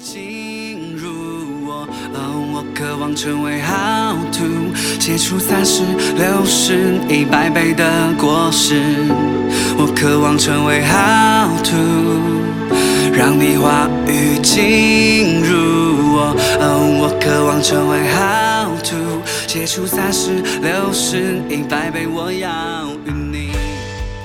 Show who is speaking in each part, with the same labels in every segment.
Speaker 1: 进入我，哦，我渴望成为好土，结出三十六十一百倍的果实。我渴望成为好土，让你话语进入我，哦，我渴望成为好土，结出三十六十一百倍，我要与你。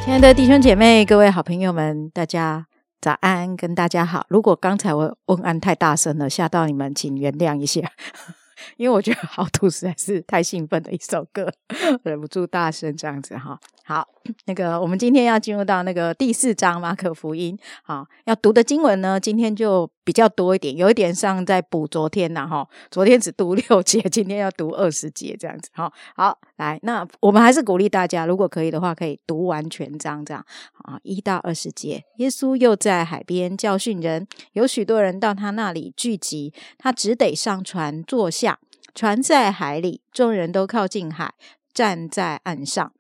Speaker 2: 亲爱的弟兄姐妹、各位好朋友们，大家早安，跟大家好。如果刚才我问安太大声了，吓到你们，请原谅一下，因为我觉得好土实在是太兴奋的一首歌，忍不住大声这样子哈。好，那个我们今天要进入到那个第四章马可福音，好，要读的经文呢，今天就比较多一点，有一点像在补昨天呐哈，昨天只读六节，今天要读二十节这样子哈。好，来，那我们还是鼓励大家，如果可以的话，可以读完全章这样啊，一到二十节。耶稣又在海边教训人，有许多人到他那里聚集，他只得上船坐下，船在海里，众人都靠近海，站在岸上。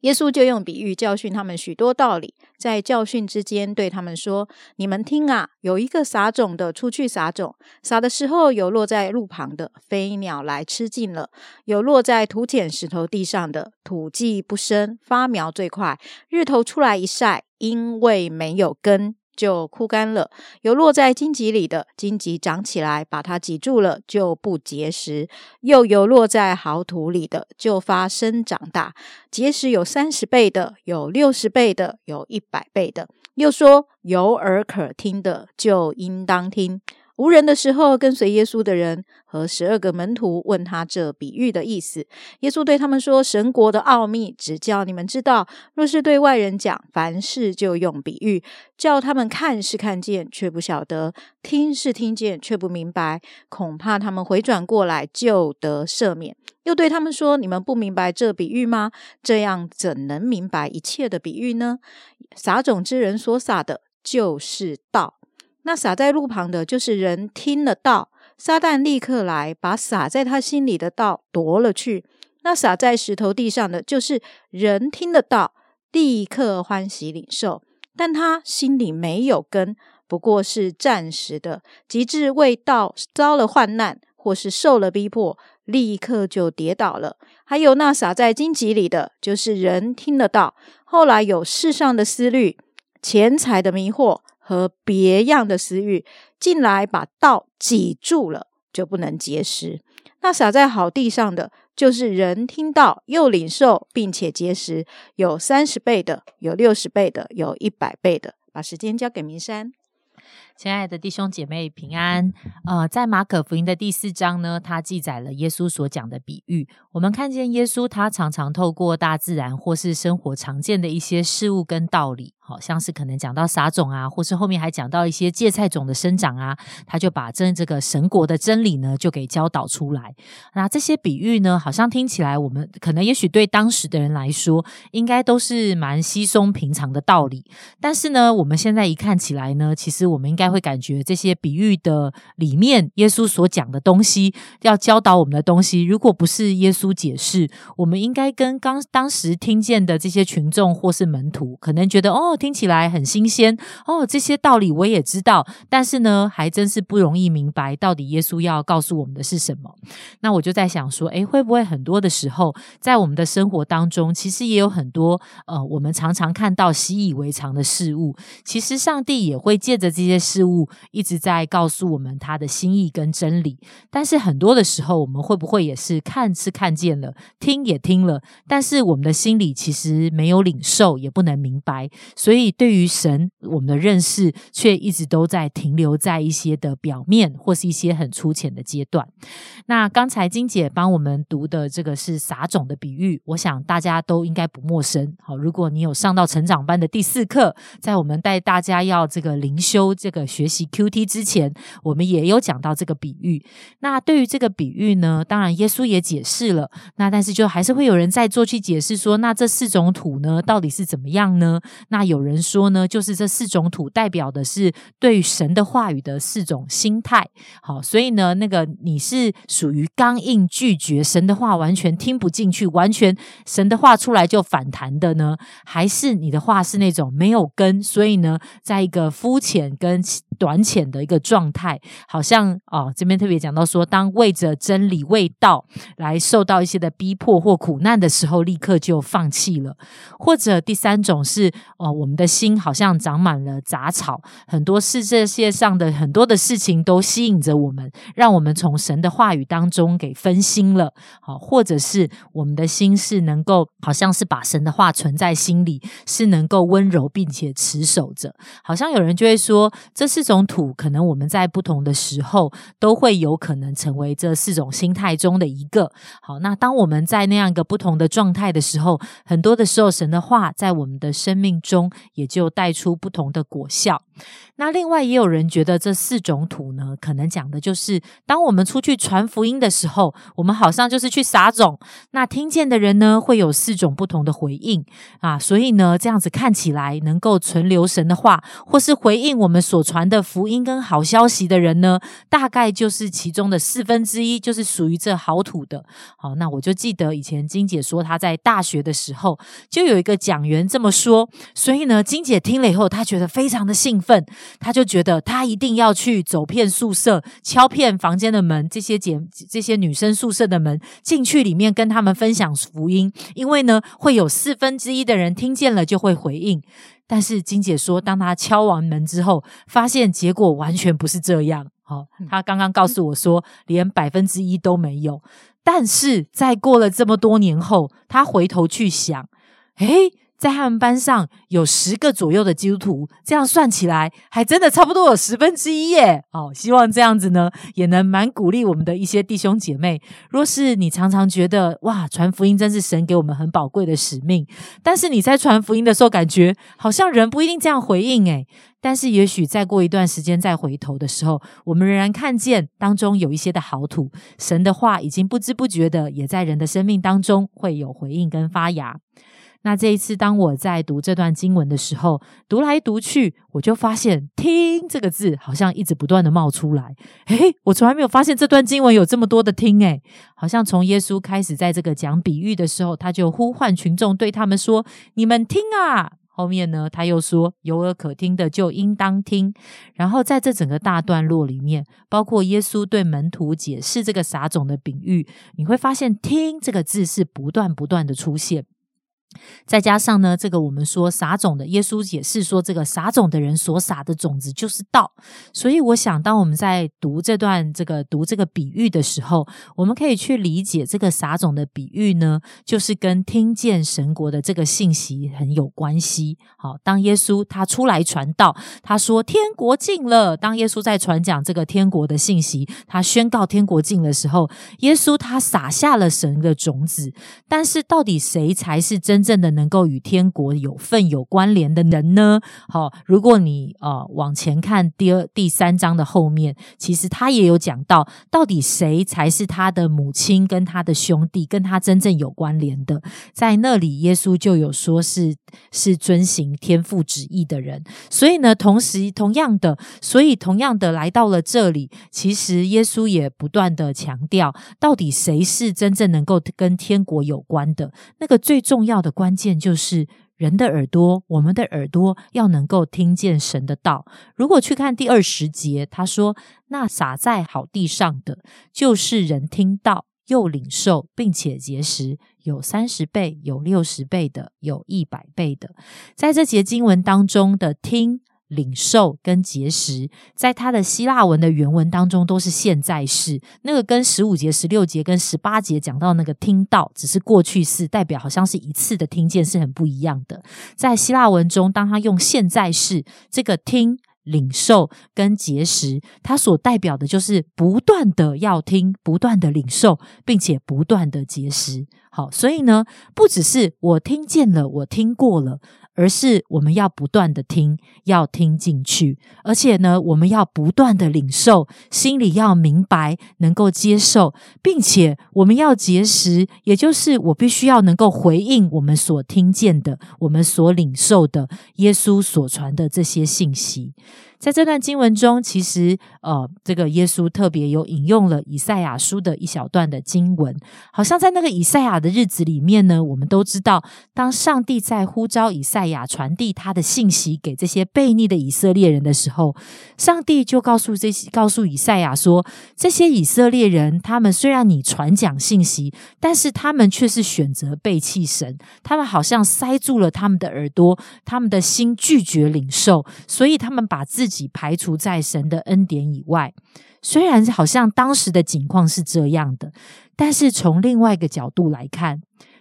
Speaker 2: 耶稣就用比喻教训他们许多道理，在教训之间对他们说：“你们听啊，有一个撒种的出去撒种，撒的时候有落在路旁的，飞鸟来吃尽了；有落在土浅石头地上的，土既不深，发苗最快，日头出来一晒，因为没有根。”就枯干了，有落在荆棘里的荆棘长起来，把它挤住了，就不结实；又有落在好土里的，就发生长大，结实有三十倍的，有六十倍的，有一百倍的。又说有耳可听的，就应当听。无人的时候，跟随耶稣的人和十二个门徒问他这比喻的意思。耶稣对他们说：“神国的奥秘只叫你们知道。若是对外人讲，凡事就用比喻，叫他们看是看见，却不晓得；听是听见，却不明白。恐怕他们回转过来，就得赦免。”又对他们说：“你们不明白这比喻吗？这样怎能明白一切的比喻呢？撒种之人所撒的，就是道。”那撒在路旁的，就是人听了道，撒旦立刻来把撒在他心里的道夺了去。那撒在石头地上的，就是人听了道，立刻欢喜领受，但他心里没有根，不过是暂时的。及至为道遭了患难，或是受了逼迫，立刻就跌倒了。还有那撒在荆棘里的，就是人听了道，后来有世上的思虑、钱财的迷惑。和别样的私欲进来，把道挤住了，就不能结实。那撒在好地上的，就是人听到又领受，并且结实，有三十倍的，有六十倍的，有一百倍的。把时间交给明山。
Speaker 3: 亲爱的弟兄姐妹平安。呃，在马可福音的第四章呢，它记载了耶稣所讲的比喻。我们看见耶稣他常常透过大自然或是生活常见的一些事物跟道理，好像是可能讲到撒种啊，或是后面还讲到一些芥菜种的生长啊，他就把真这个神国的真理呢就给教导出来。那这些比喻呢，好像听起来我们可能也许对当时的人来说，应该都是蛮稀松平常的道理。但是呢，我们现在一看起来呢，其实我们应该。会感觉这些比喻的里面，耶稣所讲的东西，要教导我们的东西，如果不是耶稣解释，我们应该跟刚当时听见的这些群众或是门徒，可能觉得哦，听起来很新鲜哦，这些道理我也知道，但是呢，还真是不容易明白到底耶稣要告诉我们的是什么。那我就在想说，诶，会不会很多的时候，在我们的生活当中，其实也有很多呃，我们常常看到习以为常的事物，其实上帝也会借着这些事。物一直在告诉我们他的心意跟真理，但是很多的时候，我们会不会也是看是看见了，听也听了，但是我们的心里其实没有领受，也不能明白，所以对于神我们的认识，却一直都在停留在一些的表面或是一些很粗浅的阶段。那刚才金姐帮我们读的这个是撒种的比喻，我想大家都应该不陌生。好，如果你有上到成长班的第四课，在我们带大家要这个灵修这个。学习 Q T 之前，我们也有讲到这个比喻。那对于这个比喻呢，当然耶稣也解释了。那但是就还是会有人在做去解释说，那这四种土呢，到底是怎么样呢？那有人说呢，就是这四种土代表的是对神的话语的四种心态。好，所以呢，那个你是属于刚硬拒绝神的话，完全听不进去，完全神的话出来就反弹的呢？还是你的话是那种没有根，所以呢，在一个肤浅跟短浅的一个状态，好像哦，这边特别讲到说，当为着真理、为道来受到一些的逼迫或苦难的时候，立刻就放弃了；或者第三种是哦，我们的心好像长满了杂草，很多世界上的很多的事情都吸引着我们，让我们从神的话语当中给分心了。好，或者是我们的心是能够，好像是把神的话存在心里，是能够温柔并且持守着。好像有人就会说，这四种土，可能我们在不同的时候都会有可能成为这四种心态中的一个。好，那当我们在那样一个不同的状态的时候，很多的时候，神的话在我们的生命中也就带出不同的果效。那另外也有人觉得这四种土呢，可能讲的就是当我们出去传福音的时候，我们好像就是去撒种，那听见的人呢会有四种不同的回应啊，所以呢这样子看起来能够存留神的话，或是回应我们所传的福音跟好消息的人呢，大概就是其中的四分之一，就是属于这好土的。好，那我就记得以前金姐说她在大学的时候就有一个讲员这么说，所以呢金姐听了以后，她觉得非常的兴奋。她就觉得她一定要去走遍宿舍，敲遍房间的门，这些姐这些女生宿舍的门，进去里面跟他们分享福音，因为呢会有四分之一的人听见了就会回应。但是金姐说，当她敲完门之后，发现结果完全不是这样。好，她刚刚告诉我说，连百分之一都没有。但是在过了这么多年后，她回头去想，诶。在他们班上有十个左右的基督徒，这样算起来还真的差不多有十分之一耶。哦，希望这样子呢，也能蛮鼓励我们的一些弟兄姐妹。若是你常常觉得哇，传福音真是神给我们很宝贵的使命，但是你在传福音的时候，感觉好像人不一定这样回应诶。但是也许再过一段时间再回头的时候，我们仍然看见当中有一些的好土，神的话已经不知不觉的也在人的生命当中会有回应跟发芽。那这一次，当我在读这段经文的时候，读来读去，我就发现“听”这个字好像一直不断的冒出来。诶，我从来没有发现这段经文有这么多的“听”诶，好像从耶稣开始在这个讲比喻的时候，他就呼唤群众，对他们说：“你们听啊！”后面呢，他又说：“有耳可听的就应当听。”然后在这整个大段落里面，包括耶稣对门徒解释这个撒种的比喻，你会发现“听”这个字是不断不断的出现。再加上呢，这个我们说撒种的，耶稣解释说，这个撒种的人所撒的种子就是道。所以我想，当我们在读这段这个读这个比喻的时候，我们可以去理解这个撒种的比喻呢，就是跟听见神国的这个信息很有关系。好，当耶稣他出来传道，他说天国近了。当耶稣在传讲这个天国的信息，他宣告天国近的时候，耶稣他撒下了神的种子。但是到底谁才是真？真正的能够与天国有份有关联的人呢？好，如果你呃往前看第二第三章的后面，其实他也有讲到，到底谁才是他的母亲跟他的兄弟，跟他真正有关联的。在那里，耶稣就有说是是遵行天父旨意的人。所以呢，同时同样的，所以同样的来到了这里，其实耶稣也不断的强调，到底谁是真正能够跟天国有关的那个最重要的。关键就是人的耳朵，我们的耳朵要能够听见神的道。如果去看第二十节，他说：“那撒在好地上的，就是人听到又领受，并且结识，有三十倍，有六十倍的，有一百倍的。”在这节经文当中的听。领受跟结识，在他的希腊文的原文当中都是现在式，那个跟十五节、十六节跟十八节讲到那个听到，只是过去式，代表好像是一次的听见，是很不一样的。在希腊文中，当他用现在式，这个听、领受跟结识，它所代表的就是不断的要听，不断的领受，并且不断的结识。好，所以呢，不只是我听见了，我听过了。而是我们要不断的听，要听进去，而且呢，我们要不断的领受，心里要明白，能够接受，并且我们要结识，也就是我必须要能够回应我们所听见的，我们所领受的耶稣所传的这些信息。在这段经文中，其实呃，这个耶稣特别有引用了以赛亚书的一小段的经文，好像在那个以赛亚的日子里面呢，我们都知道，当上帝在呼召以赛亚传递他的信息给这些悖逆的以色列人的时候，上帝就告诉这些告诉以赛亚说，这些以色列人，他们虽然你传讲信息，但是他们却是选择背弃神，他们好像塞住了他们的耳朵，他们的心拒绝领受，所以他们把自己己排除在神的恩典以外。虽然好像当时的情况是这样的，但是从另外一个角度来看，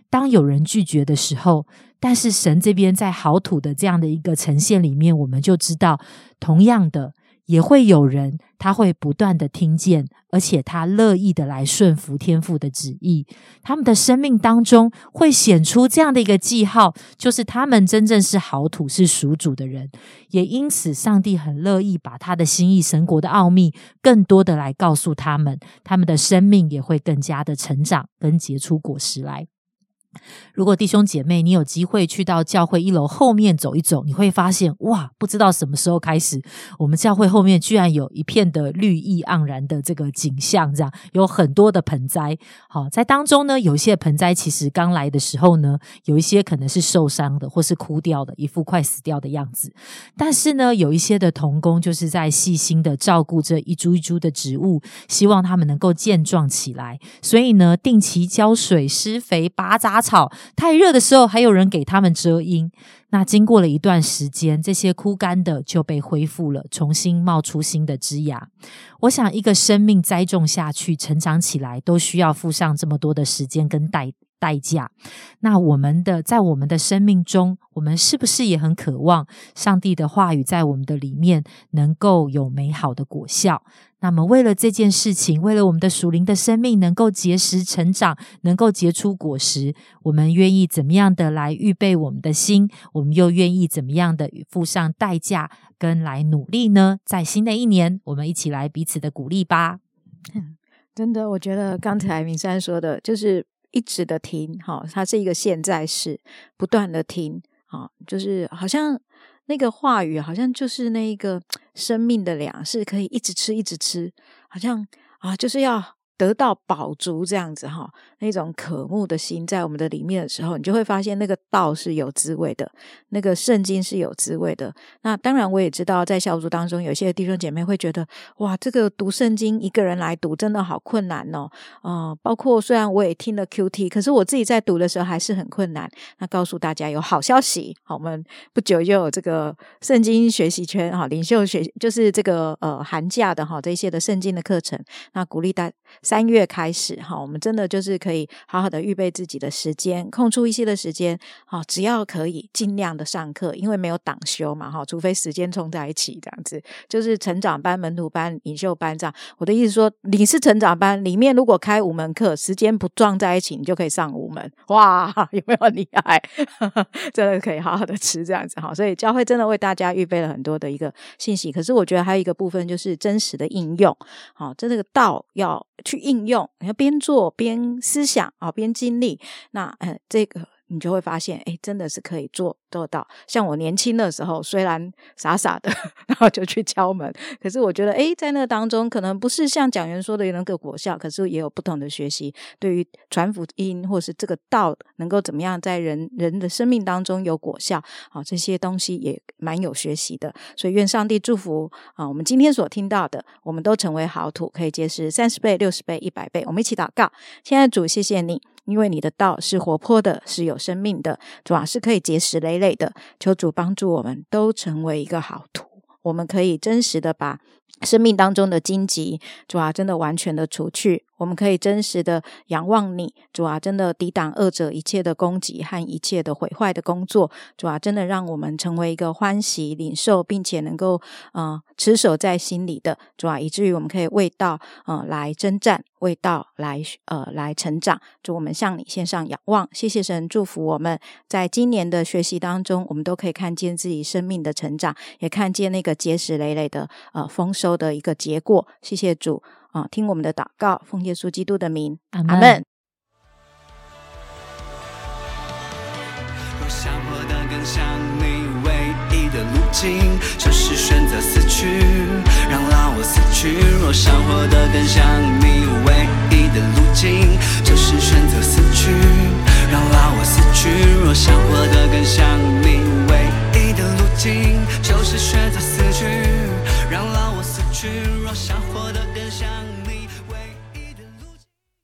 Speaker 3: 当有人拒绝的时候，但是神这边在好土的这样的一个呈现里面，我们就知道，同样的。也会有人，他会不断的听见，而且他乐意的来顺服天父的旨意。他们的生命当中会显出这样的一个记号，就是他们真正是好土，是属主的人。也因此，上帝很乐意把他的心意、神国的奥秘，更多的来告诉他们，他们的生命也会更加的成长，跟结出果实来。如果弟兄姐妹，你有机会去到教会一楼后面走一走，你会发现，哇，不知道什么时候开始，我们教会后面居然有一片的绿意盎然的这个景象，这样有很多的盆栽。好，在当中呢，有一些盆栽其实刚来的时候呢，有一些可能是受伤的，或是枯掉的，一副快死掉的样子。但是呢，有一些的童工就是在细心的照顾这一株一株的植物，希望它们能够健壮起来。所以呢，定期浇水、施肥、拔杂。草太热的时候，还有人给他们遮阴。那经过了一段时间，这些枯干的就被恢复了，重新冒出新的枝芽。我想，一个生命栽种下去、成长起来，都需要付上这么多的时间跟代代价。那我们的在我们的生命中，我们是不是也很渴望上帝的话语在我们的里面能够有美好的果效？那么，为了这件事情，为了我们的属灵的生命能够结实成长，能够结出果实，我们愿意怎么样的来预备我们的心？我们又愿意怎么样的付上代价跟来努力呢？在新的一年，我们一起来彼此的鼓励吧。
Speaker 2: 真的，我觉得刚才明山说的，就是一直的听，哈，它是一个现在式，不断的听，啊，就是好像。那个话语好像就是那一个 生命的粮，是可以一直吃一直吃，好像啊，就是要。得到宝足这样子哈，那种渴慕的心在我们的里面的时候，你就会发现那个道是有滋味的，那个圣经是有滋味的。那当然，我也知道在小组当中，有些弟兄姐妹会觉得，哇，这个读圣经一个人来读真的好困难哦。啊，包括虽然我也听了 Q T，可是我自己在读的时候还是很困难。那告诉大家有好消息，好，我们不久就有这个圣经学习圈哈，领袖学就是这个呃寒假的哈这些的圣经的课程，那鼓励大。三月开始哈，我们真的就是可以好好的预备自己的时间，空出一些的时间，啊，只要可以尽量的上课，因为没有党休嘛哈，除非时间冲在一起这样子，就是成长班、门徒班、领袖班这样。我的意思说，你是成长班里面如果开五门课，时间不撞在一起，你就可以上五门，哇，有没有厉害？真的可以好好的吃这样子哈。所以教会真的为大家预备了很多的一个信息，可是我觉得还有一个部分就是真实的应用，好，这个道要去。应用，你要边做边思想啊，边经历，那呃，这个你就会发现，哎，真的是可以做。做到像我年轻的时候，虽然傻傻的，然后就去敲门，可是我觉得，哎，在那当中，可能不是像讲员说的有那个果效，可是也有不同的学习。对于传福音或是这个道，能够怎么样在人人的生命当中有果效，好，这些东西也蛮有学习的。所以愿上帝祝福啊，我们今天所听到的，我们都成为好土，可以结识三十倍、六十倍、一百倍。我们一起祷告，亲爱的主，谢谢你。因为你的道是活泼的，是有生命的，主啊是可以结实累累的。求主帮助我们都成为一个好徒，我们可以真实的把生命当中的荆棘，主啊真的完全的除去。我们可以真实的仰望你，主啊，真的抵挡恶者一切的攻击和一切的毁坏的工作，主啊，真的让我们成为一个欢喜领受，并且能够呃持守在心里的主啊，以至于我们可以为道呃来征战，为道来呃来成长。祝我们向你献上仰望，谢谢神祝福我们，在今年的学习当中，我们都可以看见自己生命的成长，也看见那个结实累累的呃丰收的一个结果。谢谢主。啊！听我们的祷告，奉耶稣基督的名，阿门。我想活得更像你，唯一
Speaker 1: 的路径，就是选择死去，让老我死去。若想活得更像你，唯一的路径就是选择死去，让老我死去。若想活得更像你，唯一的路径就是选择死去，让老我死去。若下火。